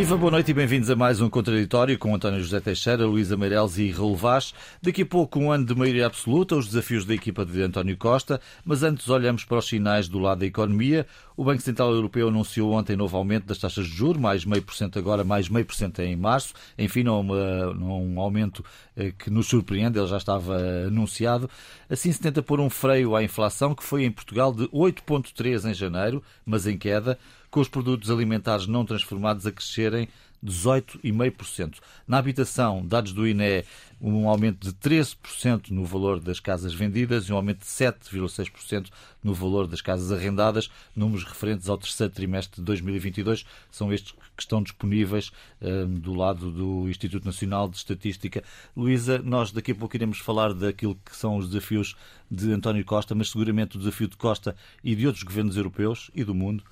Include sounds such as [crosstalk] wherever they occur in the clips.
Viva, boa noite e bem-vindos a mais um Contraditório com António José Teixeira, Luísa Meireles e Vaz. Daqui a pouco um ano de maioria absoluta, os desafios da equipa de António Costa, mas antes olhamos para os sinais do lado da economia. O Banco Central Europeu anunciou ontem novo aumento das taxas de juros, mais meio por cento agora, mais meio por cento em março. Enfim, não, uma, não um aumento eh, que nos surpreende, ele já estava anunciado. Assim se tenta pôr um freio à inflação, que foi em Portugal de 8,3 em janeiro, mas em queda com os produtos alimentares não transformados a crescerem 18,5%. Na habitação, dados do INE, um aumento de 13% no valor das casas vendidas e um aumento de 7,6% no valor das casas arrendadas. Números referentes ao terceiro trimestre de 2022 são estes que estão disponíveis um, do lado do Instituto Nacional de Estatística. Luísa, nós daqui a pouco iremos falar daquilo que são os desafios de António Costa, mas seguramente o desafio de Costa e de outros governos europeus e do mundo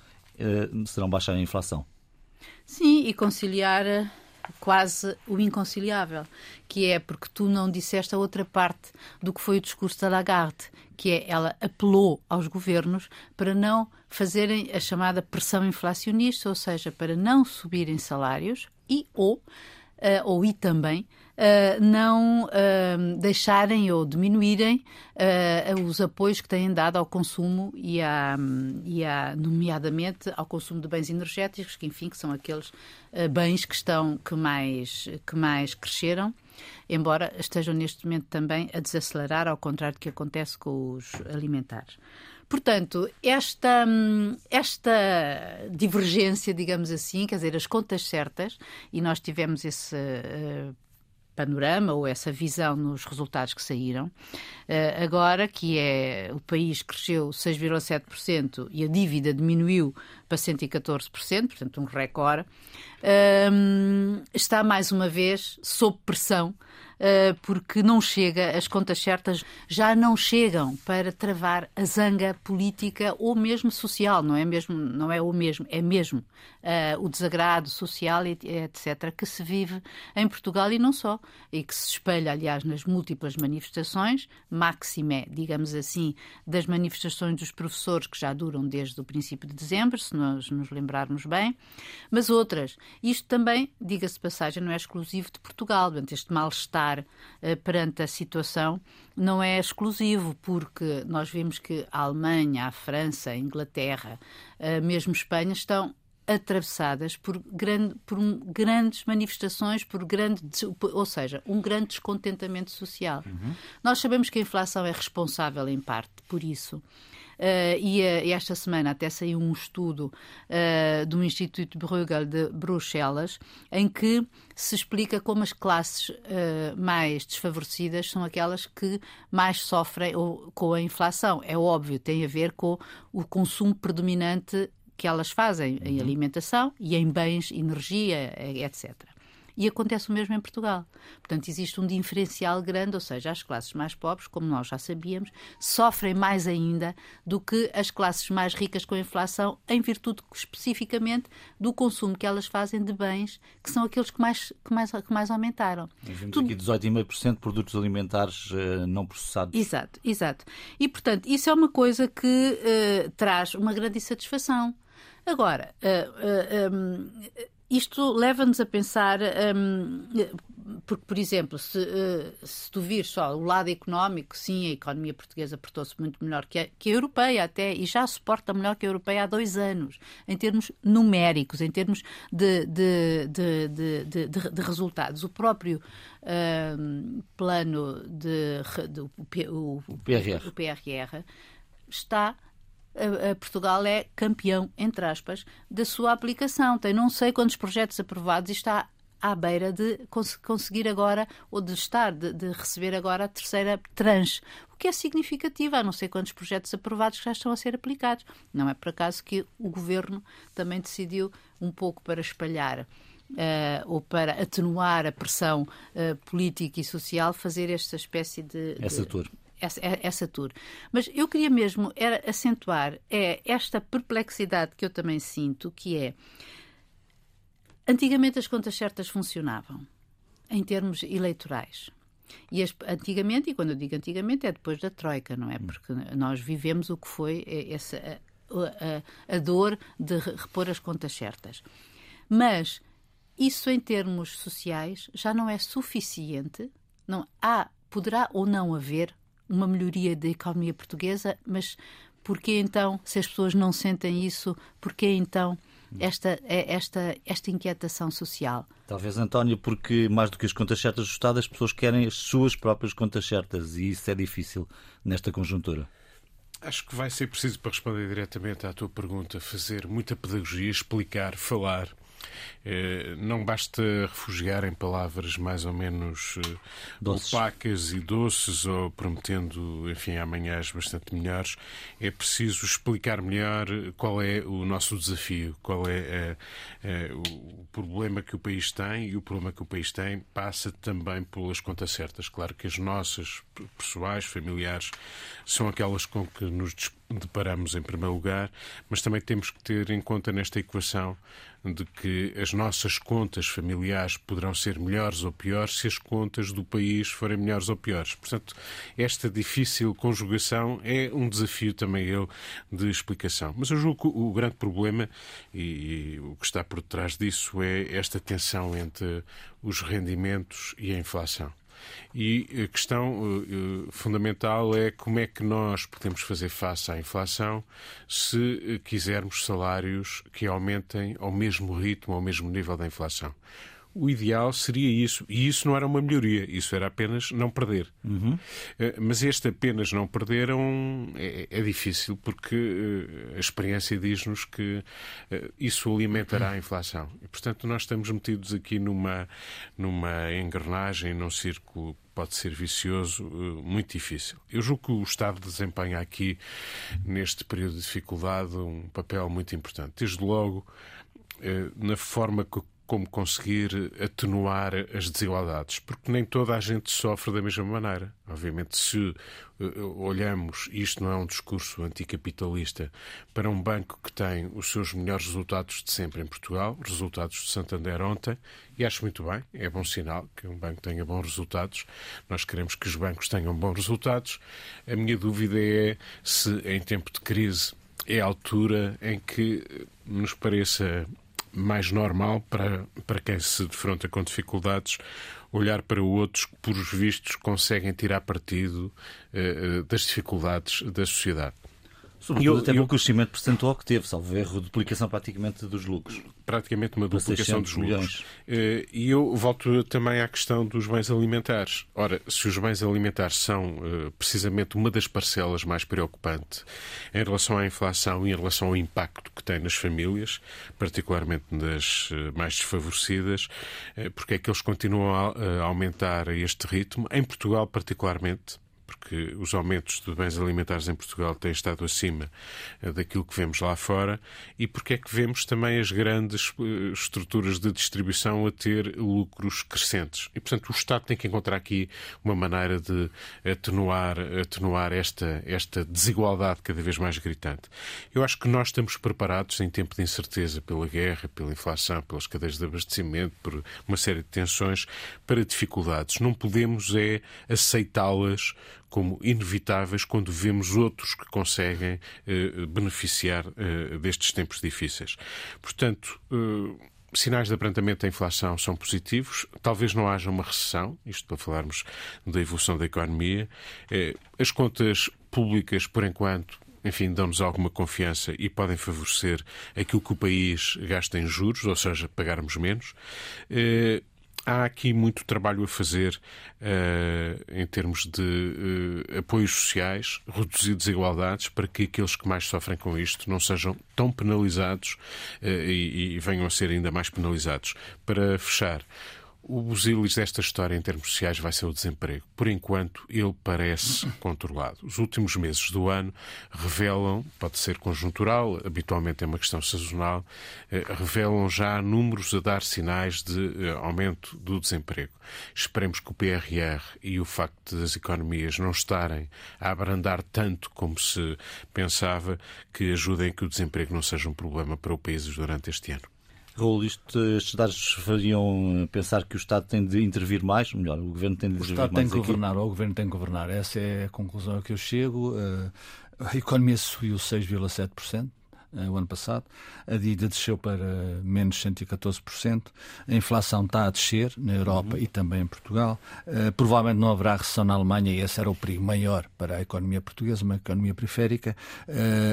serão baixar a inflação. Sim, e conciliar eh, quase o inconciliável, que é porque tu não disseste a outra parte do que foi o discurso da Lagarde, que é ela apelou aos governos para não fazerem a chamada pressão inflacionista, ou seja, para não subirem salários e ou, uh, ou e também uh, não uh, deixarem ou diminuírem uh, os apoios que têm dado ao consumo e, a, e a, nomeadamente ao consumo de bens energéticos, que enfim que são aqueles bens que estão que mais que mais cresceram embora estejam neste momento também a desacelerar, ao contrário do que acontece com os alimentares. Portanto, esta, esta divergência, digamos assim, quer dizer, as contas certas, e nós tivemos esse uh, panorama ou essa visão nos resultados que saíram. Uh, agora que é o país cresceu 6,7% e a dívida diminuiu para 114%, portanto um recorde, uh, está mais uma vez sob pressão eh, porque não chega, as contas certas já não chegam para travar a zanga política ou mesmo social, não é mesmo, não é o mesmo, é mesmo uh, o desagrado social, etc., que se vive em Portugal e não só, e que se espelha, aliás, nas múltiplas manifestações, máxime, digamos assim, das manifestações dos professores que já duram desde o princípio de dezembro, se nós nos lembrarmos bem, mas outras. Isto também, diga-se passagem, não é exclusivo de Portugal, portanto, este mal-estar uh, perante a situação não é exclusivo, porque nós vimos que a Alemanha, a França, a Inglaterra, uh, mesmo Espanha, estão atravessadas por, grande, por grandes manifestações, por grande, ou seja, um grande descontentamento social. Uhum. Nós sabemos que a inflação é responsável em parte por isso. Uh, e, uh, esta semana até saiu um estudo uh, do Instituto Bruegel de Bruxelas em que se explica como as classes mais desfavorecidas são aquelas que mais sofrem ou, com a inflação. É óbvio, tem a ver com o consumo predominante que elas fazem em uhum. alimentação e em bens, energia, etc. E acontece o mesmo em Portugal. Portanto, existe um diferencial grande, ou seja, as classes mais pobres, como nós já sabíamos, sofrem mais ainda do que as classes mais ricas com a inflação, em virtude especificamente do consumo que elas fazem de bens, que são aqueles que mais, que mais, que mais aumentaram. Vimos Tudo... aqui 18,5% de produtos alimentares uh, não processados. Exato, exato. E, portanto, isso é uma coisa que uh, traz uma grande insatisfação. Agora, uh, um, isto leva-nos a pensar, um, porque, por exemplo, se, uh, se tu vires só o lado económico, sim, a economia portuguesa portou-se muito melhor que a, que a europeia até, e já suporta melhor que a europeia há dois anos, em termos numéricos, em termos de, de, de, de, resultados. O próprio uh, plano de, o, o, o, PRR. o PRR está Portugal é campeão, entre aspas, da sua aplicação. Tem não sei quantos projetos aprovados e está à beira de cons conseguir agora, ou de estar, de, de, receber agora a terceira tranche. O que é significativo, há não sei quantos projetos aprovados que já estão a ser aplicados. Não é por acaso que o governo também decidiu, um pouco para espalhar. Uh, ou para atenuar a pressão uh, política e social, fazer esta espécie de. Essa tour essa, é, essa tour. Mas eu queria mesmo era acentuar é esta perplexidade que eu também sinto, que é antigamente as contas certas funcionavam em termos eleitorais. E as, antigamente, e quando eu digo antigamente, é depois da Troika, não é? Hum. Porque nós vivemos o que foi essa, a, a, a dor de repor as contas certas. Mas isso em termos sociais já não é suficiente. Não há, poderá ou não haver uma melhoria da economia portuguesa, mas porquê então, se as pessoas não sentem isso, porquê então esta, esta, esta inquietação social? Talvez, António, porque mais do que as contas certas Estado, as pessoas querem as suas próprias contas certas e isso é difícil nesta conjuntura. Acho que vai ser preciso, para responder diretamente à tua pergunta, fazer muita pedagogia, explicar, falar não basta refugiar em palavras mais ou menos eh, doces. opacas e doces ou prometendo, enfim, amanhãs bastante melhores. É preciso explicar melhor qual é o nosso desafio, qual é, é o problema que o país tem e o problema que o país tem passa também pelas contas certas. Claro que as nossas pessoais, familiares, são aquelas com que nos deparamos em primeiro lugar, mas também temos que ter em conta nesta equação de que as nossas contas familiares poderão ser melhores ou piores se as contas do país forem melhores ou piores. Portanto, esta difícil conjugação é um desafio também eu de explicação. Mas eu julgo que o grande problema e, e o que está por trás disso é esta tensão entre os rendimentos e a inflação. E a questão uh, fundamental é como é que nós podemos fazer face à inflação se uh, quisermos salários que aumentem ao mesmo ritmo, ao mesmo nível da inflação o ideal seria isso. E isso não era uma melhoria, isso era apenas não perder. Uhum. Mas este apenas não perder é, um, é, é difícil, porque a experiência diz-nos que isso alimentará a inflação. E, portanto, nós estamos metidos aqui numa, numa engrenagem, num círculo pode ser vicioso, muito difícil. Eu julgo que o Estado desempenha aqui, neste período de dificuldade, um papel muito importante. Desde logo, na forma que como conseguir atenuar as desigualdades, porque nem toda a gente sofre da mesma maneira. Obviamente, se uh, olhamos, isto não é um discurso anticapitalista, para um banco que tem os seus melhores resultados de sempre em Portugal, resultados de Santander ontem, e acho muito bem, é bom sinal que um banco tenha bons resultados. Nós queremos que os bancos tenham bons resultados. A minha dúvida é se, em tempo de crise, é a altura em que nos pareça mais normal para, para quem se defronta com dificuldades olhar para outros que, por vistos, conseguem tirar partido uh, das dificuldades da sociedade. Sobretudo eu, até pelo crescimento percentual que teve, salvo erro, duplicação praticamente dos lucros. Praticamente uma duplicação dos lucros. Eh, e eu volto também à questão dos bens alimentares. Ora, se os bens alimentares são eh, precisamente uma das parcelas mais preocupantes em relação à inflação e em relação ao impacto que tem nas famílias, particularmente nas eh, mais desfavorecidas, porque é que eles continuam a aumentar a este ritmo, em Portugal particularmente, porque os aumentos de bens alimentares em Portugal têm estado acima eh, daquilo que vemos lá fora, e porque é que vemos também as grandes eh, estruturas de distribuição a ter lucros crescentes. E, portanto, o Estado tem que encontrar aqui uma maneira de atenuar, atenuar esta, esta desigualdade cada vez mais gritante. Eu acho que nós estamos preparados em tempo de incerteza pela guerra, pela inflação, pelas cadeias de abastecimento, por uma série de tensões, para dificuldades. Não podemos é aceitá-las como inevitáveis quando vemos outros que conseguem eh, beneficiar eh, destes tempos difíceis. Portanto, eh, sinais de abrandamento da inflação são positivos. Talvez não haja uma recessão, isto para falarmos da evolução da economia. Eh, as contas públicas, por enquanto, enfim, dão-nos alguma confiança e podem favorecer aquilo que o país gasta em juros, ou seja, pagarmos menos. Há aqui muito trabalho a fazer uh, em termos de uh, apoios sociais, reduzir desigualdades para que aqueles que mais sofrem com isto não sejam tão penalizados uh, e, e venham a ser ainda mais penalizados. Para fechar, o busilis desta história em termos sociais vai ser o desemprego. Por enquanto, ele parece [laughs] controlado. Os últimos meses do ano revelam, pode ser conjuntural, habitualmente é uma questão sazonal, eh, revelam já números a dar sinais de eh, aumento do desemprego. Esperemos que o PRR e o facto das economias não estarem a abrandar tanto como se pensava, que ajudem que o desemprego não seja um problema para o país durante este ano. Raul, isto, estes dados fariam pensar que o Estado tem de intervir mais, ou melhor, o Governo tem de intervir mais. O Estado tem que governar, ou o Governo tem que governar. Essa é a conclusão a que eu chego. Eh, a economia subiu 6,7%. o ano passado, a dívida desceu para menos 114%, a inflação está a descer na Europa uhum. e também em Portugal. provavelmente não haverá recessão na Alemanha e esse era o perigo maior para a economia portuguesa, uma economia periférica.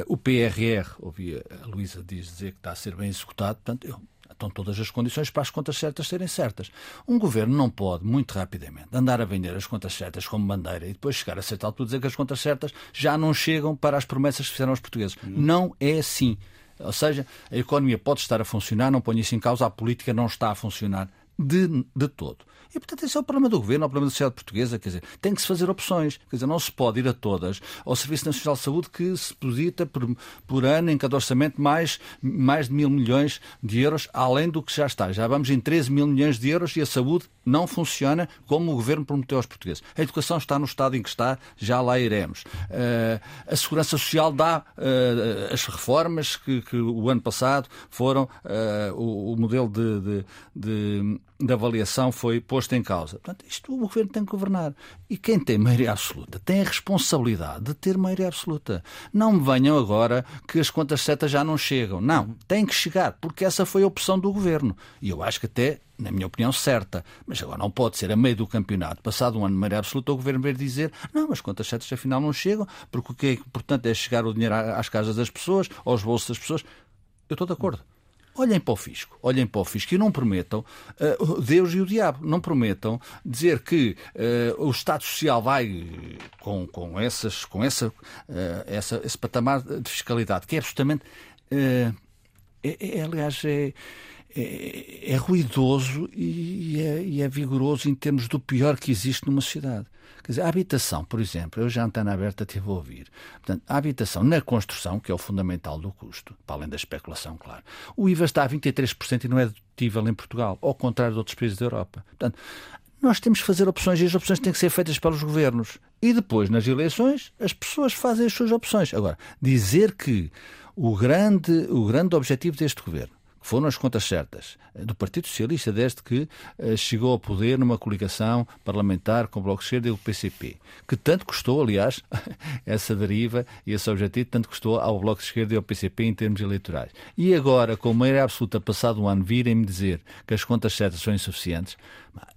o PRR, ouvi a Luísa dizer que está a ser bem executado, portanto, eu estão todas as condições para as contas certas serem certas. Um governo não pode, muito rapidamente, andar a vender as contas certas como bandeira e depois chegar a certa altura dizer que as contas certas já não chegam para as promessas que fizeram os portugueses. Hum. Não é assim. Ou seja, a economia pode estar a funcionar, não ponho isso em causa, a política não está a funcionar de, de todo. E, portanto, esse é o problema do governo, é o problema da sociedade portuguesa. Quer dizer, tem que se fazer opções. Quer dizer, não se pode ir a todas ao Serviço Nacional de Saúde que se deposita por, por ano em cada orçamento mais, mais de mil milhões de euros, além do que já está. Já vamos em 13 mil milhões de euros e a saúde não funciona como o governo prometeu aos portugueses. A educação está no estado em que está, já lá iremos. Uh, a segurança social dá uh, as reformas que, que, o ano passado foram uh, o, o, modelo de, de, de de avaliação foi posto em causa. Portanto, isto o governo tem que governar. E quem tem maioria absoluta tem a responsabilidade de ter maioria absoluta. Não me venham agora que as contas certas já não chegam. Não, tem que chegar, porque essa foi a opção do governo. E eu acho que até, na minha opinião, certa. Mas agora não pode ser a meio do campeonato, passado um ano de maioria absoluta, o governo vir dizer não, as contas certas afinal não chegam, porque o que é importante é chegar o dinheiro às casas das pessoas, aos bolsos das pessoas. Eu estou de acordo. Olhem para o fisco, olhem para o fisco e não prometam uh, Deus e o diabo, não prometam dizer que uh, o Estado Social vai com, com, essas, com essa, uh, essa, esse patamar de fiscalidade, que é absolutamente. É, é, aliás, é, é, é ruidoso e é, e é vigoroso em termos do pior que existe numa sociedade. Quer dizer, a habitação, por exemplo, eu já antena aberta estive a ouvir. Portanto, a habitação na construção, que é o fundamental do custo, para além da especulação, claro. O IVA está a 23% e não é dedutível em Portugal, ao contrário de outros países da Europa. Portanto, nós temos que fazer opções e as opções têm que ser feitas pelos governos. E depois, nas eleições, as pessoas fazem as suas opções. Agora, dizer que o grande, o grande objetivo deste governo foram as contas certas do Partido Socialista desde que uh, chegou ao poder numa coligação parlamentar com o Bloco de Esquerda e o PCP, que tanto custou, aliás, [laughs] essa deriva e esse objetivo, tanto custou ao Bloco de Esquerda e ao PCP em termos eleitorais. E agora, com maioria absoluta passado um ano, virem-me dizer que as contas certas são insuficientes,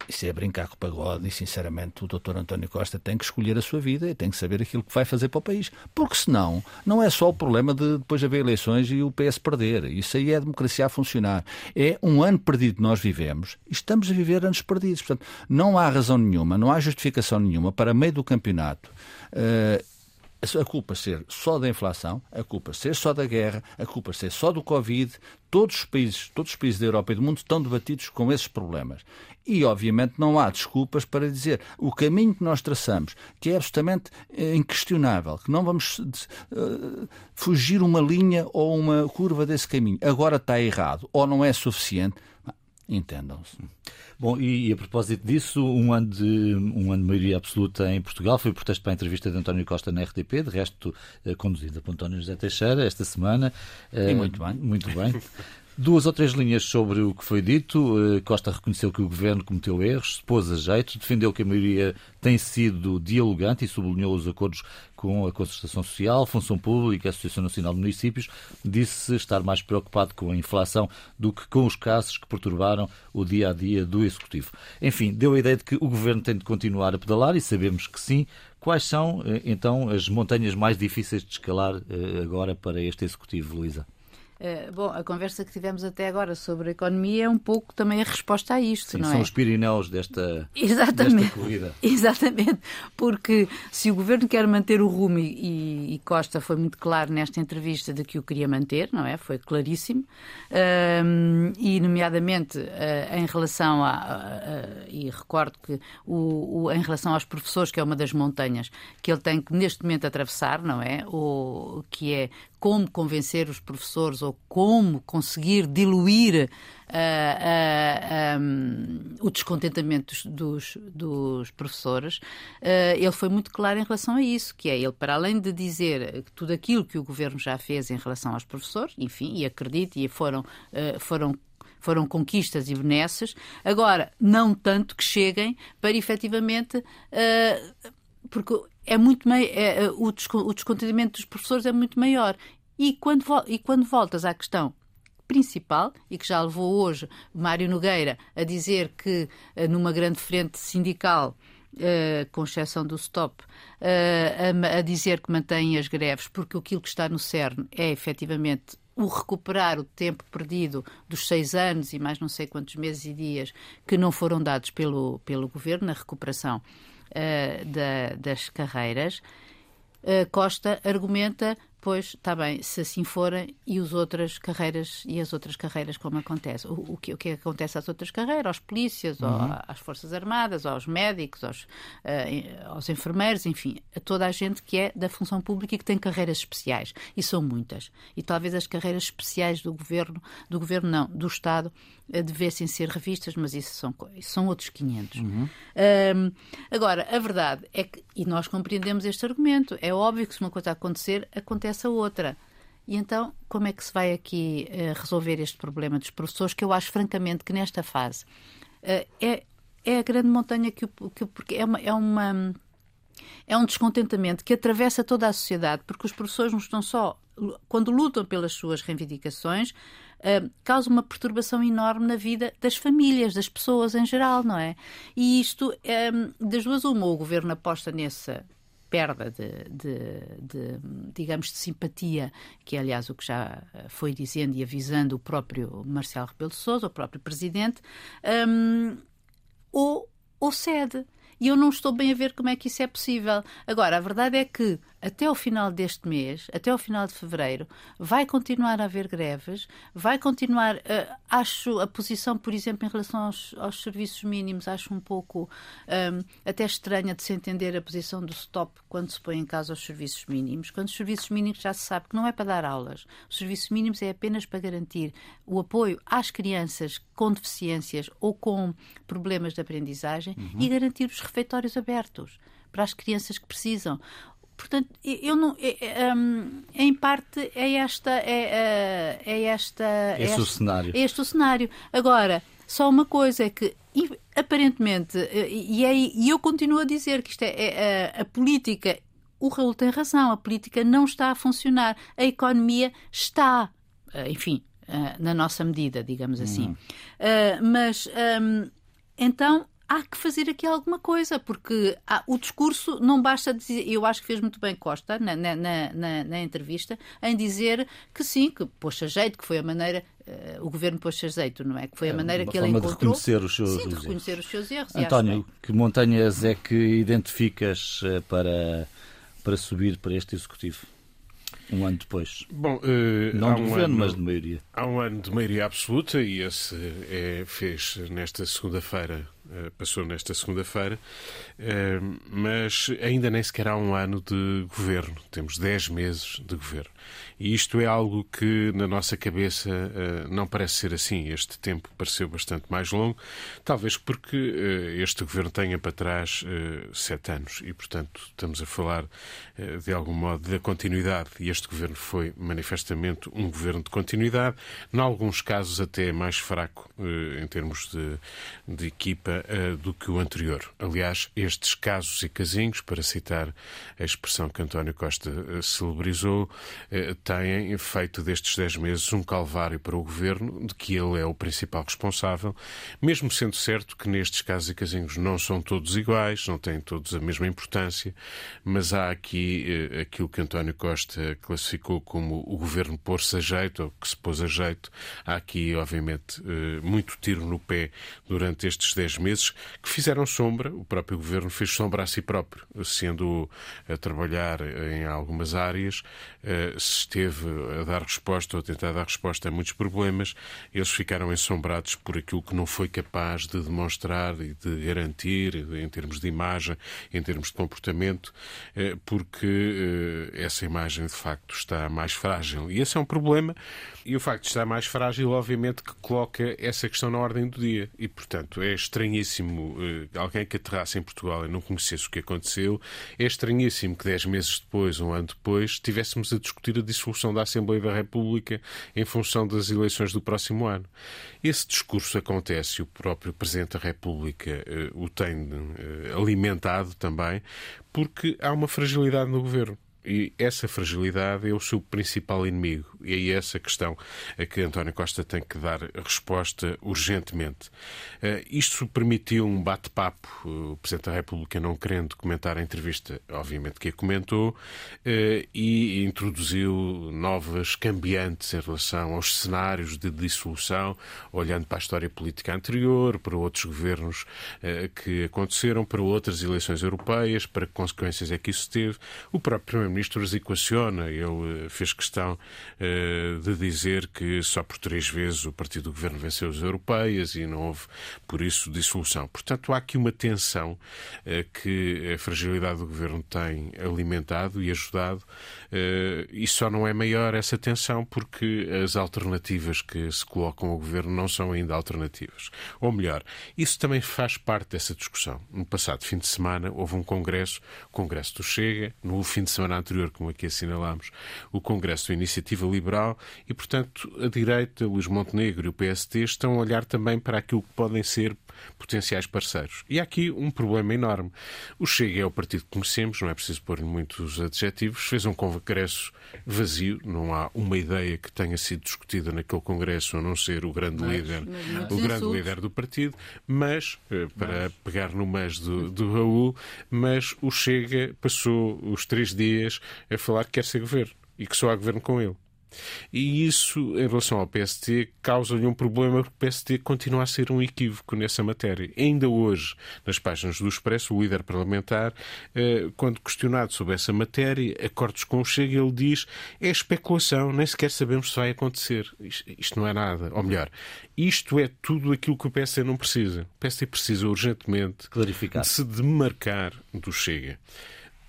isso é brincar com o pagode e, sinceramente, o Dr. António Costa tem que escolher a sua vida e tem que saber aquilo que vai fazer para o país. Porque senão, não é só o problema de depois haver eleições e o PS perder. Isso aí é a democracia a funcionar. É um ano perdido que nós vivemos e estamos a viver anos perdidos. Portanto, não há razão nenhuma, não há justificação nenhuma para, meio do campeonato, uh, a culpa ser só da inflação, a culpa ser só da guerra, a culpa ser só do Covid, todos os países, todos os países da Europa e do mundo estão debatidos com esses problemas. E, obviamente, não há desculpas para dizer o caminho que nós traçamos, que é absolutamente eh, inquestionável, que não vamos uh, fugir uma linha ou uma curva desse caminho. Agora está errado ou não é suficiente. Entendam-se. Bom, e, a propósito disso, um ano, de, um ano de maioria absoluta em Portugal foi o protesto para a entrevista de António Costa na RTP, de resto eh, conduzida por António José Teixeira esta semana. E muito bem. Muito bem. [laughs] Duas ou três linhas sobre o que foi dito. Eh, Costa reconheceu que o governo cometeu erros, pôs a jeito, defendeu que a maioria tem sido dialogante e sublinhou os acordos com a concertação social, função pública, a Associação Nacional de Municípios. Disse estar mais preocupado com a inflação do que com os casos que perturbaram o dia a dia do Executivo. Enfim, deu a ideia de que o governo tem de continuar a pedalar e sabemos que sim. Quais são, eh, então, as montanhas mais difíceis de escalar eh, agora para este Executivo, Luísa? Uh, bom, a conversa que tivemos até agora sobre a economia é um pouco também a resposta a isto, Sim, não são é? os Pirineus desta, Exatamente. desta corrida. [laughs] Exatamente, porque se o governo quer manter o rumo, e, e, Costa foi muito claro nesta entrevista de que o queria manter, não é? Foi claríssimo, uh, e nomeadamente uh, em relação a, e recordo que o, o, em relação aos professores, que é uma das montanhas que ele tem que neste momento atravessar, não é? O, que é como convencer os professores ou como conseguir diluir uh, uh, um, o descontentamento dos, dos, dos professores, uh, ele foi muito claro em relação a isso, que é ele, para além de dizer tudo aquilo que o governo já fez em relação aos professores, enfim, e acredito, e foram, foram foram conquistas e benesses, agora não tanto que cheguem para efetivamente. Uh, porque é muito é, o descontentamento dos professores é muito maior. E quando, e quando voltas à questão principal e que já levou hoje Mário Nogueira a dizer que eh, numa grande frente sindical Uh, com exceção do stop, uh, a, a, dizer que mantém as greves, porque aquilo que está no CERN é efetivamente o recuperar o tempo perdido dos seis anos e mais não sei quantos meses e dias que não foram dados pelo, pelo governo na recuperação uh, da, das carreiras. Costa argumenta Pois, está bem, se assim forem, e as outras carreiras, e as outras carreiras como acontece? O, o, que, o que acontece às outras carreiras? Aos polícias, uhum. às Forças Armadas, aos médicos, aos, uh, aos enfermeiros, enfim, a toda a gente que é da função pública e que tem carreiras especiais. E são muitas. E talvez as carreiras especiais do governo, do governo não, do Estado, uh, devessem ser revistas, mas isso são, isso são outros 500. Uhum. Um, agora, a verdade é que, e nós compreendemos este argumento, é óbvio que se uma coisa acontecer, acontece essa outra. E então, como é que se vai aqui uh, resolver este problema dos professores, que eu acho, francamente, que nesta fase uh, é, é a grande montanha que, que porque é uma, é uma é um descontentamento que atravessa toda a sociedade, porque os professores não estão só quando lutam pelas suas reivindicações, uh, causa uma perturbação enorme na vida das famílias, das pessoas em geral, não é? E isto, um, das duas, uma, o governo aposta nessa perda de, de, de, digamos, de simpatia, que é, aliás, o que já foi dizendo e avisando o próprio Marcelo Rebelo de Sousa, o próprio Presidente, um, ou, ou cede. E eu não estou bem a ver como é que isso é possível. Agora, a verdade é que até ao final deste mês, até ao final de fevereiro, vai continuar a haver greves, vai continuar. Uh, acho a posição, por exemplo, em relação aos, aos serviços mínimos, acho um pouco um, até estranha de se entender a posição do stop quando se põe em causa os serviços mínimos. Quando os serviços mínimos já se sabe que não é para dar aulas, os serviços mínimos é apenas para garantir o apoio às crianças com deficiências ou com problemas de aprendizagem uhum. e garantir os refeitórios abertos para as crianças que precisam. Portanto, eu não. É, é, um, em parte é esta. É, é, é esta. É este, o cenário. É este o cenário. Agora, só uma coisa é que, aparentemente, e, é, e eu continuo a dizer que isto é, é a, a política. O Raul tem razão, a política não está a funcionar. A economia está, enfim, na nossa medida, digamos assim. Uh, mas um, então há que fazer aqui alguma coisa, porque há, o discurso não basta dizer. Eu acho que fez muito bem Costa na, na, na, na entrevista em dizer que sim, que pôs jeito, que foi a maneira. Uh, o governo pôs jeito, não é? Que foi a é, maneira que ele encontrou. De reconhecer os seus, sim, de reconhecer erros. os seus erros. António, que montanhas é que identificas eh, para, para subir para este executivo? Um ano depois. Bom, uh, não de um governo, ano, mas de maioria. Há um ano de maioria absoluta e esse é, fez nesta segunda-feira eh, passou nesta segunda-feira, eh, mas ainda nem sequer há um ano de governo. Temos 10 meses de governo. E isto é algo que na nossa cabeça eh, não parece ser assim. Este tempo pareceu bastante mais longo, talvez porque este governo tenha para trás sete anos e, portanto, estamos a falar de algum modo da continuidade. E este governo foi manifestamente um governo de continuidade, em alguns casos até mais fraco em termos de, de equipa uh, do que o anterior. Aliás, estes casos e casinhos, para citar a expressão que António Costa uh, celebrizou, uh, têm feito destes 10 meses um calvário para o governo, de que ele é o principal responsável, mesmo sendo certo que nestes casos e casinhos não são todos iguais, não têm todos a mesma importância, mas há aqui aquilo que António Costa classificou como o governo pôr-se a jeito, ou que se pôs a jeito. Há aqui, obviamente, muito tiro no pé durante estes 10 meses meses que fizeram sombra, o próprio governo fez sombra a si próprio, sendo a trabalhar em algumas áreas, eh, se esteve a dar resposta ou a tentar dar resposta a muitos problemas, eles ficaram ensombrados por aquilo que não foi capaz de demonstrar e de garantir em termos de imagem, em termos de comportamento, eh, porque eh, essa imagem de facto está mais frágil. E esse é um problema, e o facto de estar mais frágil, obviamente, que coloca essa questão na ordem do dia. E, portanto, é estranhíssimo uh, alguém que aterrasse em Portugal e não conhecesse o que aconteceu. É estranhíssimo que dez meses depois, um ano depois, estivéssemos a discutir a dissolução da Assembleia da República em função das eleições do próximo ano. Esse discurso acontece, o próprio Presidente da República uh, o tem uh, alimentado também, porque há uma fragilidade no governo. E essa fragilidade é o seu principal inimigo. E é essa questão a que António Costa tem que dar resposta urgentemente. Uh, isto permitiu um bate-papo. O Presidente da República, não querendo comentar a entrevista, obviamente que a comentou, uh, e introduziu novas cambiantes em relação aos cenários de dissolução, olhando para a história política anterior, para outros governos que aconteceram, para outras eleições europeias, para que consequências é que isso teve. O próprio Primeiro-Ministro as equaciona. Ele fez questão de dizer que só por três vezes o partido do governo venceu as europeias e não houve, por isso, dissolução. Portanto, há aqui uma tensão que a fragilidade do governo tem alimentado e ajudado, e só não é maior essa tensão porque as alternativas que se colocam ao governo não são ainda alternativas. Ou melhor, isso também faz parte dessa discussão. No passado fim de semana houve um congresso, o Congresso do Chega, no fim de semana anterior, como aqui assinalámos, o Congresso da Iniciativa Liberal, e, portanto, a direita, Luís Montenegro e o PST estão a olhar também para aquilo que podem ser potenciais parceiros. E há aqui um problema enorme. O Chega é o partido que conhecemos, não é preciso pôr muitos adjetivos, fez um congresso vazio, não há uma ideia que tenha sido discutida naquele congresso, a não ser o grande mas, líder, mas o grande líder do partido, mas, eh, para mas... pegar no mês do, do Raul, mas o Chega passou os três dias a falar que quer ser governo e que só há governo com ele. E isso, em relação ao PST, causa-lhe um problema porque o PST continua a ser um equívoco nessa matéria. Ainda hoje, nas páginas do Expresso, o líder parlamentar, eh, quando questionado sobre essa matéria, acordos com o Chega, ele diz é especulação, nem sequer sabemos se vai acontecer. Isto não é nada. Ou melhor, isto é tudo aquilo que o PST não precisa. O PST precisa urgentemente Clarificar. de se demarcar do Chega.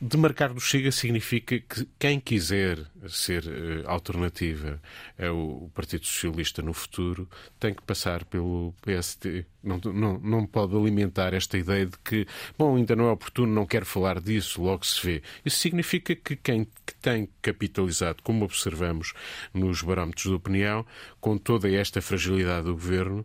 Demarcar do Chega significa que quem quiser ser uh, alternativa ao Partido Socialista no futuro tem que passar pelo PSD. Não, não, não pode alimentar esta ideia de que, bom, ainda não é oportuno, não quero falar disso, logo se vê. Isso significa que quem que tem capitalizado, como observamos nos barómetros de opinião, com toda esta fragilidade do governo,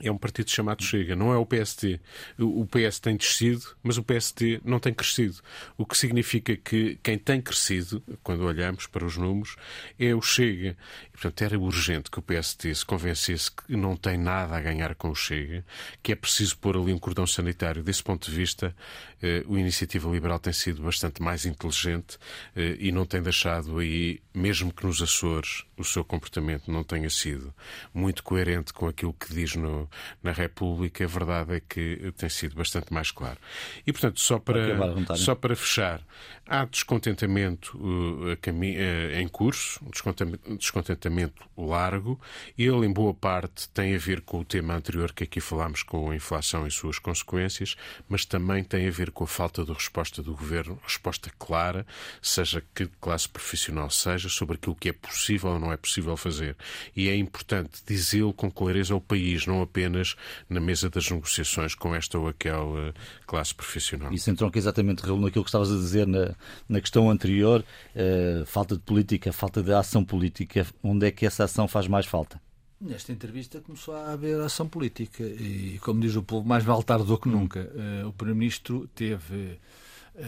é um partido chamado Chega, não é o PSD. O PS tem descido, mas o PSD não tem crescido. O que significa que quem tem crescido, quando olhamos para os números, é o Chega. E, portanto, era urgente que o PSD se convencesse que não tem nada a ganhar com o Chega, que é preciso pôr ali um cordão sanitário. Desse ponto de vista, eh, o Iniciativa Liberal tem sido bastante mais inteligente eh, e não tem deixado aí, mesmo que nos Açores, o seu comportamento não tenha sido muito coerente com aquilo que diz no na República, a verdade é que tem sido bastante mais claro. E, portanto, só para, só para fechar, há descontentamento uh, em curso, um descontentamento largo. Ele, em boa parte, tem a ver com o tema anterior que aqui falámos, com a inflação e suas consequências, mas também tem a ver com a falta de resposta do governo, resposta clara, seja que classe profissional seja, sobre aquilo que é possível ou não é possível fazer. E é importante dizê-lo com clareza ao país, não apenas apenas na mesa das negociações com esta ou aquela classe profissional. Isso entronca exatamente, Raul, naquilo que estavas a dizer na, na questão anterior, uh, falta de política, falta de ação política. Onde é que essa ação faz mais falta? Nesta entrevista começou a haver ação política e, como diz o povo, mais vale tarde do que nunca. Uh, o Primeiro-Ministro teve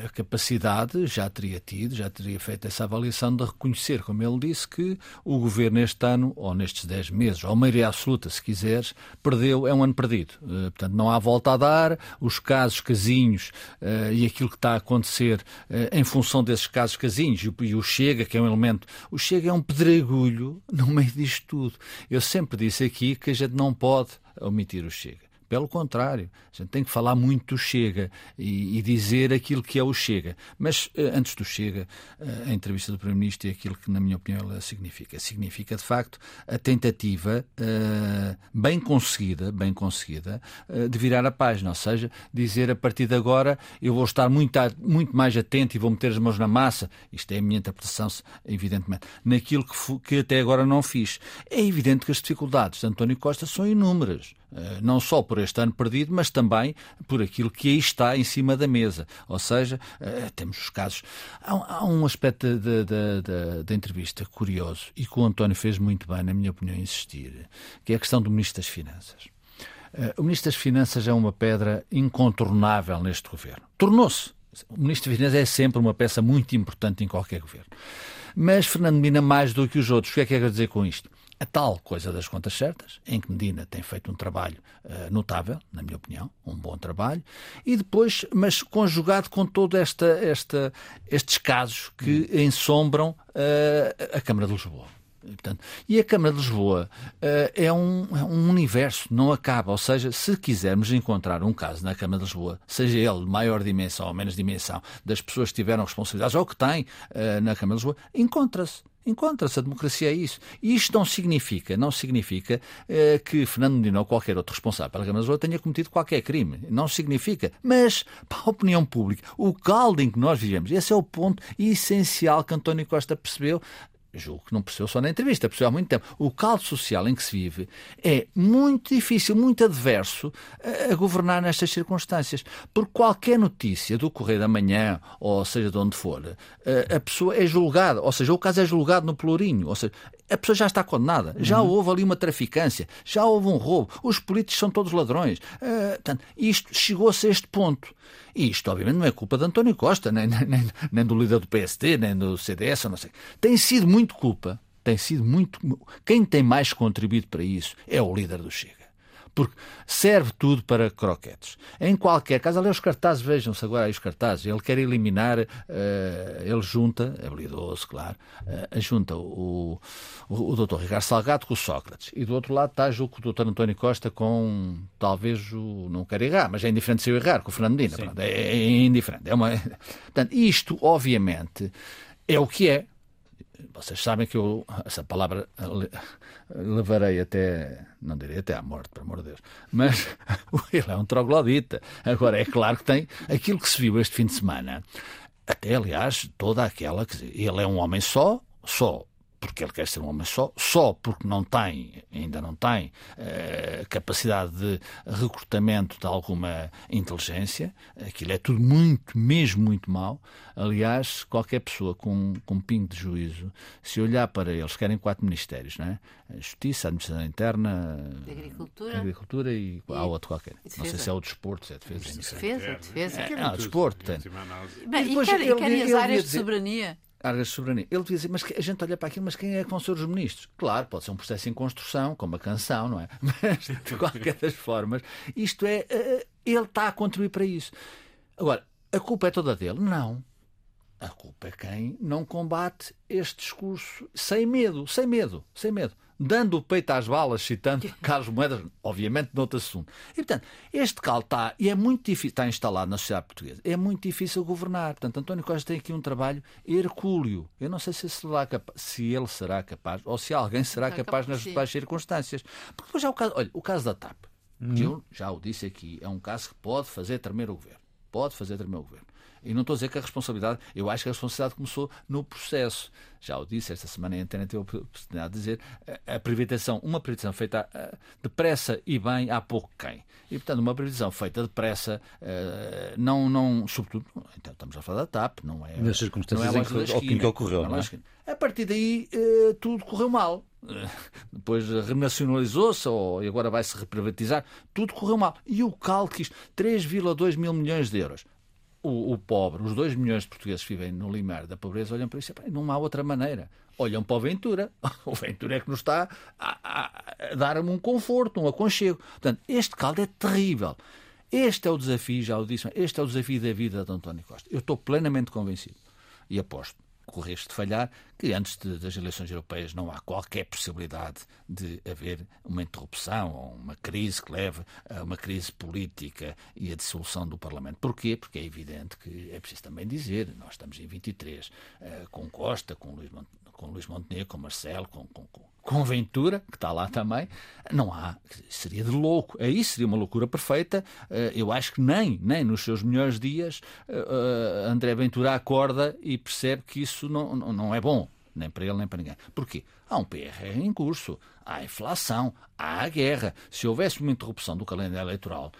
a capacidade, já teria tido, já teria feito essa avaliação de reconhecer, como ele disse, que o governo este ano, ou nestes 10 meses, ou maioria absoluta, se quiseres, perdeu, é um ano perdido. Uh, portanto, não há volta a dar, os casos casinhos uh, e aquilo que está a acontecer uh, em função desses casos casinhos, e, e o Chega, que é um elemento, o Chega é um pedregulho no meio disto tudo. Eu sempre disse aqui que a gente não pode omitir o Chega. Pelo contrário, a gente tem que falar muito do Chega e, e dizer aquilo que é o Chega. Mas eh, antes do Chega, eh, a entrevista do Primeiro-Ministro é aquilo que, na minha opinião, ela significa. Significa, de facto, a tentativa uh, bem conseguida, bem conseguida, uh, de virar a página. Ou seja, dizer a partir de agora eu vou estar muito, muito mais atento e vou meter as mãos na massa. Isto é a minha interpretação, evidentemente, naquilo que, que até agora não fiz. É evidente que as dificuldades de António Costa são inúmeras. Eh, não só por este ano perdido, mas também por aquilo que aí está em cima da mesa. Ou seja, eh, temos os casos. Há um aspecto da entrevista curioso e que o António fez muito bem, na minha opinião, insistir, que é a questão do Ministro das Finanças. Eh, o Ministro das Finanças é uma pedra incontornável neste governo. Tornou-se O Ministro de Finanças é sempre uma peça muito importante em qualquer governo. Mas Fernando Medina, mais do que os outros, o que é que quer dizer com isto? A tal coisa das contas certas, em que Medina tem feito um trabalho uh, notável, na minha opinião, um bom trabalho, e depois, mas conjugado com todos esta, esta, estes casos que hum. ensombram uh, a Câmara de Lisboa. E, portanto, e a Câmara de Lisboa uh, é, um, é um universo, não acaba. Ou seja, se quisermos encontrar um caso na Câmara de Lisboa, seja ele de maior dimensão ou menos dimensão, das pessoas que tiveram responsabilidades ou que têm na Câmara de Lisboa, encontra-se. Encontra-se, a democracia é isso. E isto não significa, não significa eh, que Fernando Medina ou qualquer outro responsável pela Lisboa tenha cometido qualquer crime. Não significa. Mas, para a opinião pública, o caldo em que nós vivemos, esse é o ponto essencial que António Costa percebeu julgo que não percebeu só na entrevista, percebeu há muito tempo. O caldo social em que se vive é muito difícil, muito adverso a, governar nestas circunstâncias. Porque qualquer notícia do Correio da Manhã, ou seja, de onde for, a, a pessoa é julgada, ou seja, o caso é julgado no Pelourinho, ou seja, a pessoa já está condenada, já uhum. houve ali uma traficância, já houve um roubo, os políticos são todos ladrões. Uh, portanto, isto chegou-se a este ponto. E isto, obviamente, não é culpa de António Costa, nem, [laughs] nem, nem do líder do PSD, nem do CDS, não sei. Tem sido muito culpa, tem sido muito. Quem tem mais contribuído para isso é o líder do Chega porque serve tudo para croquetes. Em qualquer caso, ali os cartazes, vejam-se agora aí os cartazes, ele quer eliminar, uh, ele junta, é habilidoso, claro, uh, junta o, o, o doutor Ricardo Salgado com o Sócrates. E do outro lado está, julgo, o doutor António Costa com, talvez, o, não quero errar, mas é indiferente se eu errar, com o Fernando Medina. Pronto, é, é, indiferente. É uma... [laughs] Portanto, isto, obviamente, é o que é. Vocês sabem que eu, essa palavra levarei até, não direi até à morte, por amor de Deus, mas [laughs] ele é um troglodita. Agora, é claro que tem aquilo que se viu este fim de semana, até aliás, toda aquela que ele é um homem só, só porque ele quer ser um homem só, só porque não tem, ainda não tem, eh, capacidade de recrutamento de alguma inteligência. Aquilo é tudo muito, mesmo muito mau. Aliás, qualquer pessoa com, com um pingo de juízo, se olhar para eles, querem quatro ministérios, não é? A Justiça, a Administração Interna, Agricultura, Agricultura e, e há outro qualquer. Não sei se é o desporto, se é defesa. Defesa, defesa. É, não, desporto tem. Bem, e, depois, e, quer, ele, e as áreas de soberania? Áreas de soberania. Ele devia dizer, mas a gente olha para aquilo, mas quem é que vão ser os ministros? Claro, pode ser um processo em construção, como a canção, não é? [laughs] Mas, de qualquer das formas, isto é, eh, ele está a contribuir para isso. Agora, a culpa é toda dele? Não. A culpa é quem não combate este discurso sem medo, sem medo, sem medo dando o peito às balas, citando [laughs] Carlos Moedas, obviamente, noutro assunto. E, portanto, este cal está, e é muito difícil, está instalado na sociedade portuguesa, é muito difícil governar. Portanto, António Costa tem aqui um trabalho hercúleo. Eu não sei se, será se ele será capaz, ou se alguém será capaz nas atuais circunstâncias. Porque depois há o caso, olha, o caso da TAP, que eu já o disse aqui, é um caso que pode fazer tremer o governo. Pode fazer tremer o governo. E não estou a dizer que a responsabilidade, eu acho que a responsabilidade começou no processo. Já o disse, esta semana a internet teve a oportunidade de dizer a privatização, uma privatização feita depressa e bem, há pouco quem. E, portanto, uma privatização feita depressa, eh, não, não, sobretudo, então estamos a falar da TAP, não é. Nas circunstâncias não é em que, que ocorreu, não é? A partir daí, eh, tudo correu mal. [laughs] Depois renacionalizou-se ou agora vai-se reprivatizar. Tudo correu mal. E o cálculo 3,2 mil milhões de euros o, o, pobre, os 2 milhões de portugueses que vivem no limiar da pobreza, olham para isso e não há outra maneira. Olham para o Ventura. [laughs] O Ventura é que nos está a, a, a dar-me um conforto, um aconchego. Portanto, este caldo é terrível. Este é o desafio, já o disse, este é o desafio da vida de António Costa. Eu estou plenamente convencido e aposto correste de falhar, que antes de, das eleições europeias não há qualquer possibilidade de haver uma interrupção ou uma crise que leve a uma crise política e a dissolução do Parlamento. Porquê? Porque é evidente que é preciso também dizer, nós estamos em 23, eh, com Costa, com Luís, com Luís Montenegro, com Marcelo, com, com, com Ventura, que está lá também, não há, seria de louco. Aí seria uma loucura perfeita. Eh, eu acho que nem, nem nos seus melhores dias eh, eh, André Ventura acorda e percebe que isso não, não é bom, nem para ele nem para ninguém. Porquê? Há um PRR em curso, há inflação, há a guerra. Se houvesse uma interrupção do calendário eleitoral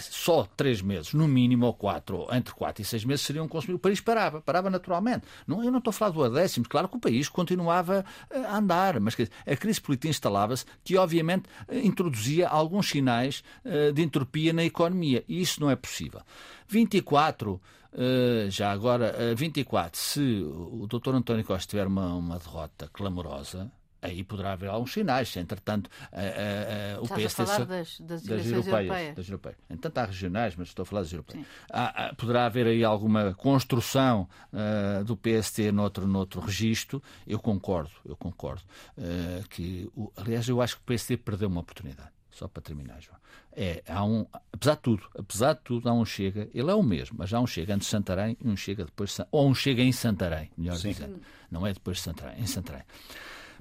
só três meses, no mínimo, ou quatro, entre quatro e seis meses, seriam consumidos. O país parava, parava naturalmente. Não, eu não estou a falar do décimo, claro que o país continuava eh, a andar, mas a crise política instalava-se, que obviamente eh, introduzia alguns sinais eh, de entropia na economia, e isso não é possível. 24 Uh, já agora, uh, 24, se o Dr. António Costa tiver uma, uma derrota clamorosa, aí poderá haver alguns sinais. Se, entretanto, uh, uh, o Estás PSD. A falar das, das, das europeias, europeias. Das europeias. Entretanto, há regionais, mas estou a falar das europeias. Há, há, poderá haver aí alguma construção uh, do PSD noutro, noutro registro. Eu concordo, eu concordo. que, o, aliás, eu acho que o PSD perdeu uma oportunidade. Só para terminar, João. É, há um, apesar de tudo, apesar de tudo, há um chega, ele é o mesmo, mas há um chega antes de Santarém e um chega depois de ou um chega em Santarém, melhor Sim. dizendo. Não é depois de Santarém, em Santarém.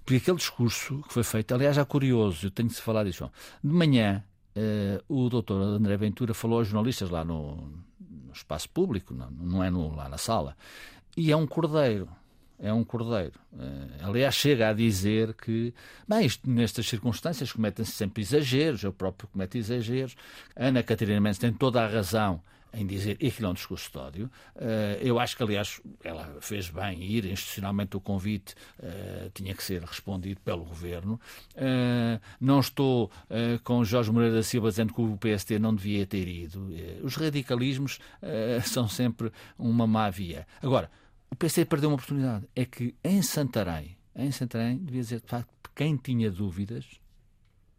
Porque aquele discurso que foi feito, aliás, é curioso, eu tenho de falar disso. De manhã, uh, o doutor André Ventura falou aos jornalistas lá no, no espaço público, não, não é no, lá na sala, e é um cordeiro. É um cordeiro. Uh, aliás, chega a dizer que, bem, isto, nestas circunstâncias cometem-se sempre exageros, eu próprio cometo exageros. Ana Catarina Mendes tem toda a razão em dizer e aquilo é um discurso de ódio. Uh, eu acho que, aliás, ela fez bem ir, institucionalmente o convite uh, tinha que ser respondido pelo governo. Uh, não estou com Jorge Moreira da Silva dizendo que o PST não devia ter ido. os radicalismos [laughs] são sempre uma má via. Agora, o PST perdeu uma oportunidade. É que em Santarém, em Santarém, devia dizer, de facto, quem tinha dúvidas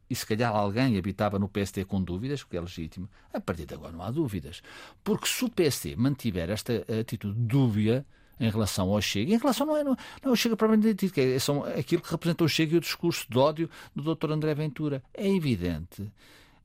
e se calhar alguém habitava no PST com dúvidas, porque é legítimo, a partir de agora não há dúvidas. Porque se o PST mantiver esta atitude dúbia em relação ao Chega, em relação não é, não, não é o Chega propriamente é, são aquilo que representa o Chega e o discurso de ódio do Dr. André Ventura. É evidente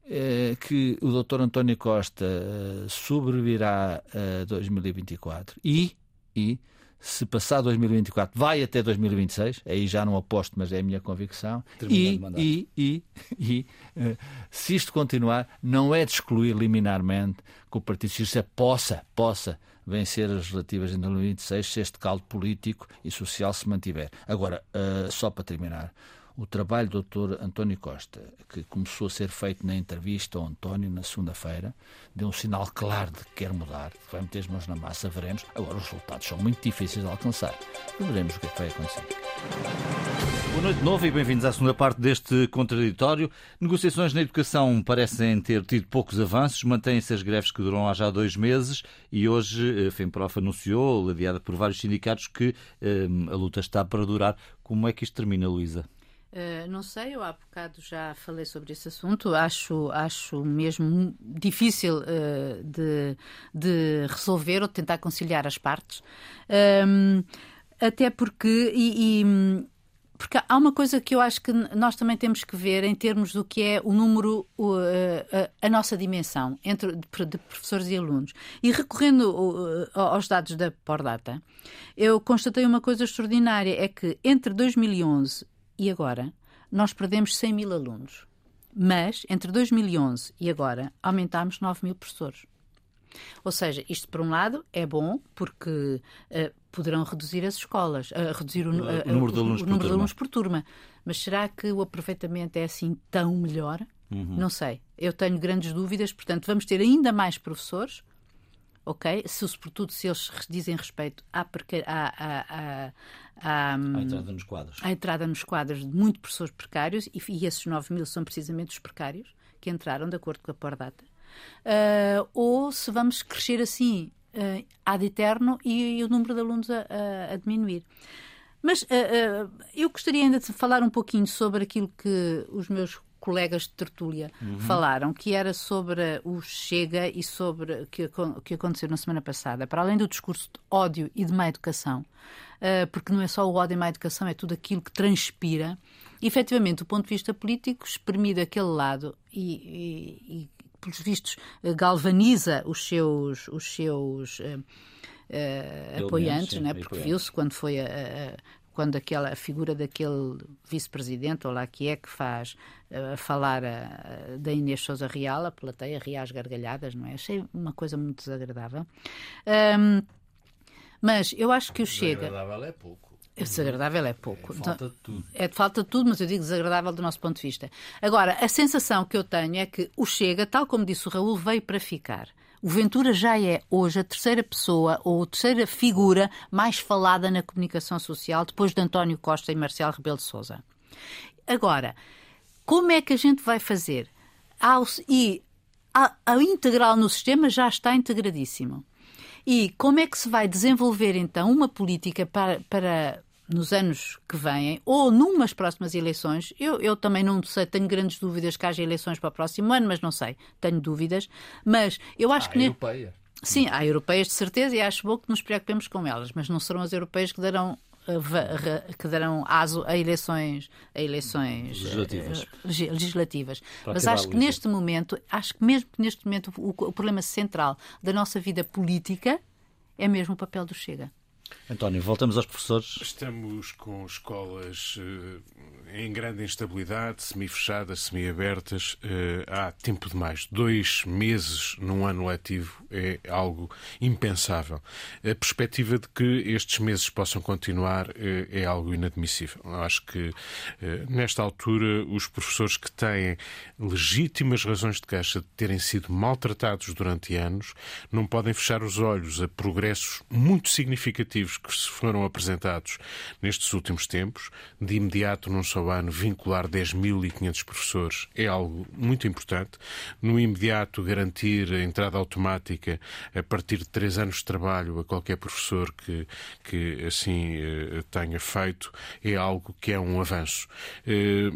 é, que o Dr. António Costa eh, sobrevirá a 2024 e, e se passar 2024, vai até 2026, aí já não aposto, mas é a minha convicção. E, e, [laughs] e, e, uh, se isto continuar, não é de excluir liminarmente que o Partido Socialista possa, possa vencer as legislativas em 2026 se este caldo político e social se mantiver. Agora, uh, só para terminar, o trabalho do Dr. António Costa, que começou a ser feito na entrevista ao António na segunda-feira, deu um sinal claro de que quer mudar, que vai meter as mãos na massa, veremos. Agora, os resultados são muito difíceis de alcançar. Veremos o que, é que vai acontecer. Boa noite de novo e bem-vindos à segunda parte deste contraditório. Negociações na educação parecem ter tido poucos avanços, mantêm-se as greves que duram há já dois meses e hoje a FEMPROF anunciou, ladeada por vários sindicatos, que eh, a luta está para durar. Como é que isto termina, Luísa? Uh, não sei, eu há bocado já falei sobre esse assunto. Acho, acho mesmo difícil uh, de, de resolver ou de tentar conciliar as partes. Um, até porque. E, e, porque há uma coisa que eu acho que nós também temos que ver em termos do que é o número, a, a nossa dimensão entre de professores e alunos. E recorrendo aos dados da Pordata, eu constatei uma coisa extraordinária: é que entre 2011 e agora, nós perdemos 100 mil alunos. Mas, entre 2011 e agora, aumentámos 9 mil professores. Ou seja, isto por um lado é bom porque uh, poderão reduzir as escolas, uh, reduzir o, uh, o, número de alunos, o, número de alunos por turma. Mas será que o aproveitamento é assim tão melhor? Uhum. Não sei. Eu tenho grandes dúvidas, portanto, vamos ter ainda mais professores, ok? Se, sobretudo se eles dizem respeito à, à, à, à, à entrada nos quadros. À entrada nos quadros de muitos professores precários, e, e esses 9 mil são precisamente os precários que entraram, de acordo com a Pordata, uh, ou se vamos crescer assim uh, ad eterno e, e, o número de alunos a, a, a diminuir. Mas uh, eu gostaria ainda de falar um pouquinho sobre aquilo que os meus colegas de tertúlia uhum. falaram, que era sobre o Chega e sobre o que, que aconteceu na semana passada. Para além do discurso de ódio e de má educação, uh, porque não é só o ódio e má educação, é tudo aquilo que transpira. E, efetivamente, do ponto de vista político, espremido aquele lado e, e, e pelos vistos, galvaniza os seus, os seus uh, uh, apoiantes, né? porque viu-se quando foi a, quando aquela a figura daquele vice-presidente, ou lá que é, que faz uh, falar uh, da Inês Souza Real, a plateia ria às gargalhadas, não é? Achei uma coisa muito desagradável. Um, mas eu acho que o Chega. Desagradável é pouco. Desagradável é pouco. É falta de tudo. É falta de tudo, mas eu digo desagradável do nosso ponto de vista. Agora, a sensação que eu tenho é que o Chega, tal como disse o Raul, veio para ficar. O Ventura já é hoje a terceira pessoa ou a terceira figura mais falada na comunicação social depois de António Costa e Marcelo Rebelo de Sousa. Agora, como é que a gente vai fazer? E a integral no sistema já está integradíssimo. E como é que se vai desenvolver então uma política para, para nos anos que vêm ou numas próximas eleições, eu, eu também não sei, tenho grandes dúvidas que haja eleições para o próximo ano, mas não sei, tenho dúvidas. Mas eu acho ah, que. Europeia. Sim, há europeias de certeza e acho bom que nos preocupemos com elas, mas não serão as europeias que darão eh, que darão aso a eleições, a eleições legislativas. Uh, legislativas. Mas acho que neste momento, acho que mesmo que neste momento o, o problema central da nossa vida política é mesmo o papel do Chega. António, voltamos aos professores. Estamos com escolas uh, em grande instabilidade, semi-fechadas, semi-abertas. Uh, há tempo demais. Dois meses num ano letivo é algo impensável. A perspectiva de que estes meses possam continuar uh, é algo inadmissível. Acho que, nesta altura, os professores que têm legítimas razões de queixa de terem sido maltratados durante anos não podem fechar os olhos a progressos muito significativos que se foram apresentados nestes últimos tempos, de imediato, num só ano, vincular 10.500 professores é algo muito importante. No imediato, garantir a entrada automática a partir de três anos de trabalho a qualquer professor que, que assim eh, tenha feito é algo que é um avanço. Eh,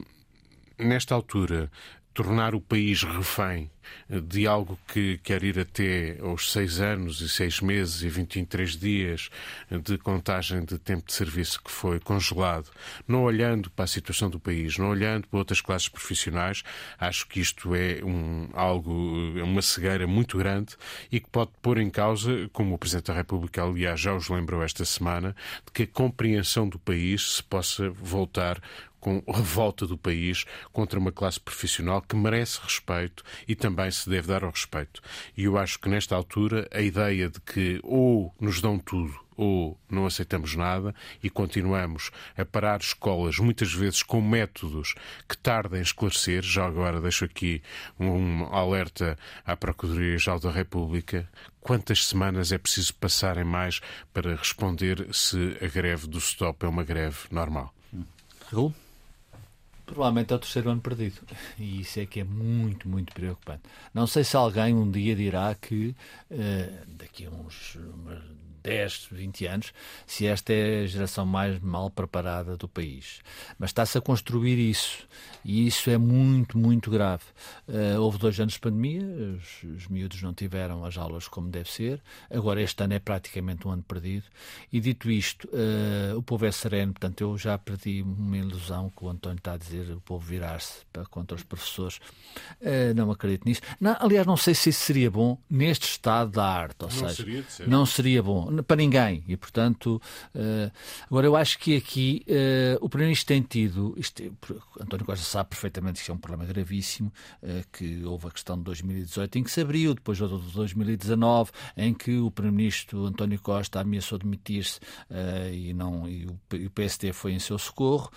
nesta altura, tornar o país refém de algo que quer ir até aos seis anos e seis meses e 23 dias de contagem de tempo de serviço que foi congelado, não olhando para a situação do país, não olhando para outras classes profissionais, acho que isto é um, algo, é uma cegueira muito grande e que pode pôr em causa, como o Presidente da República, aliás, já os lembrou esta semana, de que a compreensão do país se possa voltar com revolta do país contra uma classe profissional que merece respeito e também se deve dar ao respeito. E eu acho que nesta altura a ideia de que ou nos dão tudo ou não aceitamos nada e continuamos a parar escolas, muitas vezes com métodos que tardem a esclarecer. Já agora deixo aqui um alerta à Procuradoria-Geral da República. Quantas semanas é preciso passarem mais para responder se a greve do stop é uma greve normal? Raul? Provavelmente é o terceiro ano perdido. E isso é que é muito, muito preocupante. Não sei se alguém um dia dirá que uh, daqui a uns 10, 20 anos, se esta é a geração mais mal preparada do país. Mas está-se a construir isso. E isso é muito, muito grave. Uh, houve dois anos de pandemia, os, os miúdos não tiveram as aulas como deve ser. Agora, este ano é praticamente um ano perdido. E dito isto, uh, o povo é sereno. Portanto, eu já perdi uma ilusão que o António está a dizer, o povo virar-se contra os professores. Uh, não acredito nisso. Não, aliás, não sei se isso seria bom neste estado da arte. Ou não seja, seria não seria bom para ninguém. E, portanto, uh, agora eu acho que aqui uh, o Primeiro-Ministro tem tido, isto, é, António Costa sabe perfeitamente que é um problema gravíssimo, uh, que houve a questão de 2018 em que se abriu, depois houve de 2019 em que o Primeiro-Ministro António Costa ameaçou demitir-se e, não, e o, e o PSD foi em seu socorro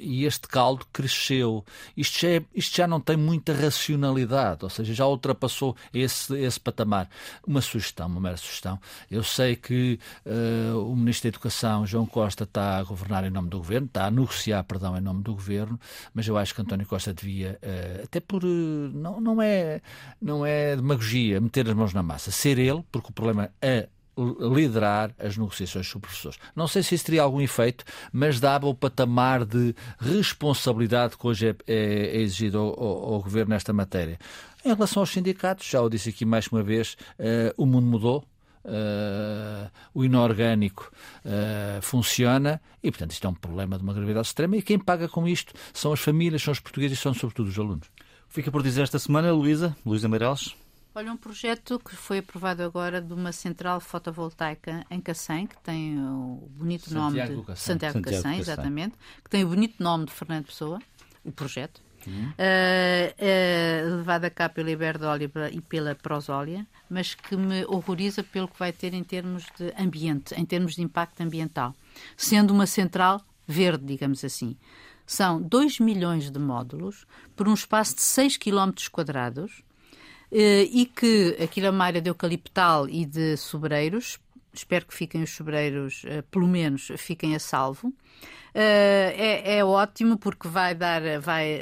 e este caldo cresceu. Isto já, é, isto já não tem muita racionalidade, ou seja, já ultrapassou esse, esse patamar. Uma sugestão, uma mera sugestão. Eu sei que uh, o Ministro da Educação, João Costa, está a governar em nome do Governo, está a negociar, perdão, em nome do Governo, mas eu acho que António Costa devia, uh, até por, uh, não, não, é, não é demagogia, meter as mãos na massa, ser ele, porque o problema é liderar as negociações os professores. Não sei se isso teria algum efeito, mas dava o patamar de responsabilidade que hoje é, é, é exigido ao, ao, ao, Governo nesta matéria. Em relação aos sindicatos, já o disse aqui mais uma vez, uh, o mundo mudou, uh, o inorgânico uh, funciona e, portanto, isto é um problema de uma gravidade extrema e quem paga com isto são as famílias, são os portugueses e são, sobretudo, os alunos. Fica por dizer esta semana, Luísa, Luísa Meireles. Olha, um projeto que foi aprovado agora de uma central fotovoltaica em Cacém, que tem o bonito Santiago nome de Santiago, Santiago Cacém, exatamente, que tem o bonito nome de Fernando Pessoa, o projeto, uh, uh, levado a cabo pela Iberdólia e pela Prosólia, mas que me horroriza pelo que vai ter em termos de ambiente, em termos de impacto ambiental. Sendo uma central verde, digamos assim. São 2 milhões de módulos por um espaço de 6 km quadrados uh, e que aquilo é uma área de eucaliptal e de sobreiros espero que fiquem os sobreiros, pelo menos fiquem a salvo. É, é, ótimo porque vai dar, vai,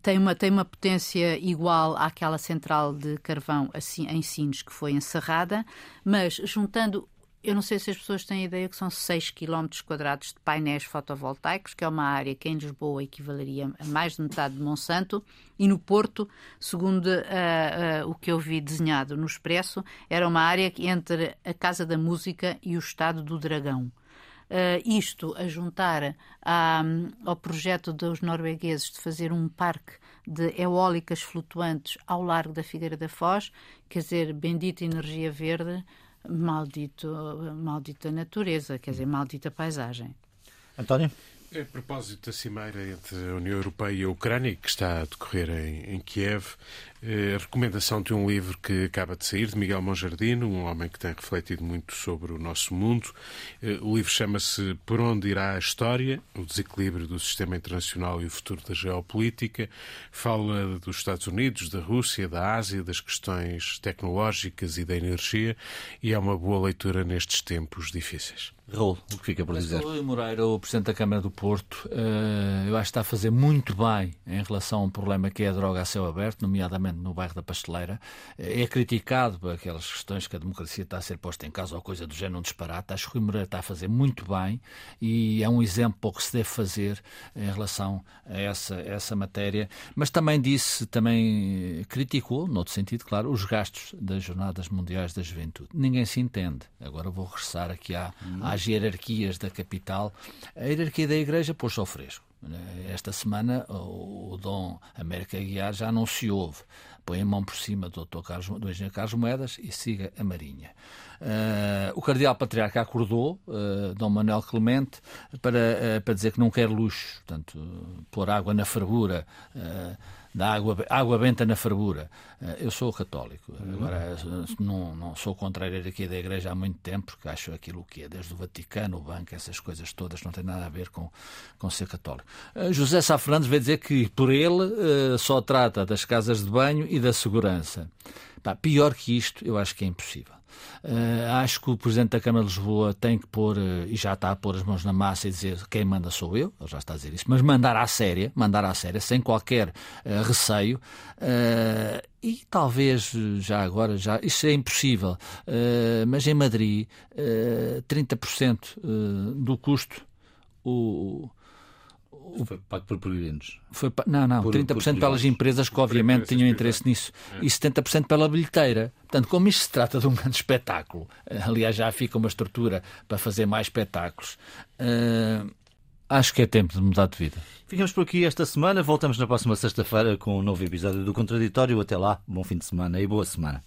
tem, uma, tem uma potência igual àquela central de carvão assim, em Sines que foi encerrada, mas juntando eu não sei se as pessoas têm ideia que são 6 km quadrados de painéis fotovoltaicos, que é uma área que em Lisboa equivaleria a mais de metade de Monsanto, e no Porto, segundo uh, uh, o que eu vi desenhado no Expresso, era uma área entre a Casa da Música e o Estado do Dragão. Uh, isto a juntar à, ao projeto dos noruegueses de fazer um parque de eólicas flutuantes ao largo da Figueira da Foz, quer dizer, bendita energia verde, maldito, maldita natureza, quer dizer, maldita paisagem. António? A propósito da cimeira entre a União Europeia e a Ucrânia, que está a decorrer em, em Kiev, a recomendação de um livro que acaba de sair, de Miguel Monjardino, um homem que tem refletido muito sobre o nosso mundo. Eh, o livro chama-se Por onde irá a história? O desequilíbrio do sistema internacional e o futuro da geopolítica. Fala dos Estados Unidos, da Rússia, da Ásia, das questões tecnológicas e da energia e é uma boa leitura nestes tempos difíceis. Raul, o que fica por dizer? Rui Moreira, o Presidente da Câmara do Porto, eh, eu acho que está a fazer muito bem em relação a um problema que é a droga a céu aberto, nomeadamente no bairro da Pasteleira. Eh, é criticado por aquelas questões que a democracia está a ser posta em causa ou coisa do género, um disparate. Acho que Rui Moreira está a fazer muito bem e é um exemplo para o que se deve fazer em relação a essa, a essa matéria. Mas também disse, também criticou, noutro sentido, claro, os gastos das Jornadas Mundiais da Juventude. Ninguém se entende. Agora vou regressar aqui à, à às hierarquias da capital, a hierarquia da Igreja pôs-se ao fresco. Esta semana o Dom América Guiar já não se ouve. Põe a mão por cima do, Dr. Carlos, do engenheiro Carlos Moedas e siga a Marinha. Uh, o Cardeal Patriarca acordou, uh, Dom Manuel Clemente, para, uh, para dizer que não quer luxo, portanto, pôr água na fervura da água, água benta na fervura. Eh, eu sou católico, agora não, não sou contra a hierarquia da Igreja há muito tempo, porque acho aquilo que é, desde o Vaticano, o banco, essas coisas todas, não tem nada a ver com, com ser católico. Eh, José Sá Fernandes veio dizer que, por ele, eh, só trata das casas de banho e da segurança. Pá, pior que isto, eu acho que é impossível. Uh, acho que o Presidente da Câmara de Lisboa tem que pôr, uh, e já está a pôr as mãos na massa e dizer quem manda sou eu, ele já está a dizer isso, mas mandar à séria, mandar à séria, sem qualquer uh, receio, e talvez já agora, já, isso é impossível, mas em Madrid, 30% do custo o, foi pago por peregrinos. Foi, não, não, por, 30% por pelas empresas que obviamente tinham interesse nisso é. e 70% pela bilheteira. Portanto, como isto se trata de um grande espetáculo, [laughs] aliás, já fica uma estrutura para fazer mais espetáculos, uh, acho que é tempo de mudar de vida. Ficamos por aqui esta semana. Voltamos na próxima sexta-feira com um novo episódio do Contraditório. Até lá, bom fim de semana e boa semana.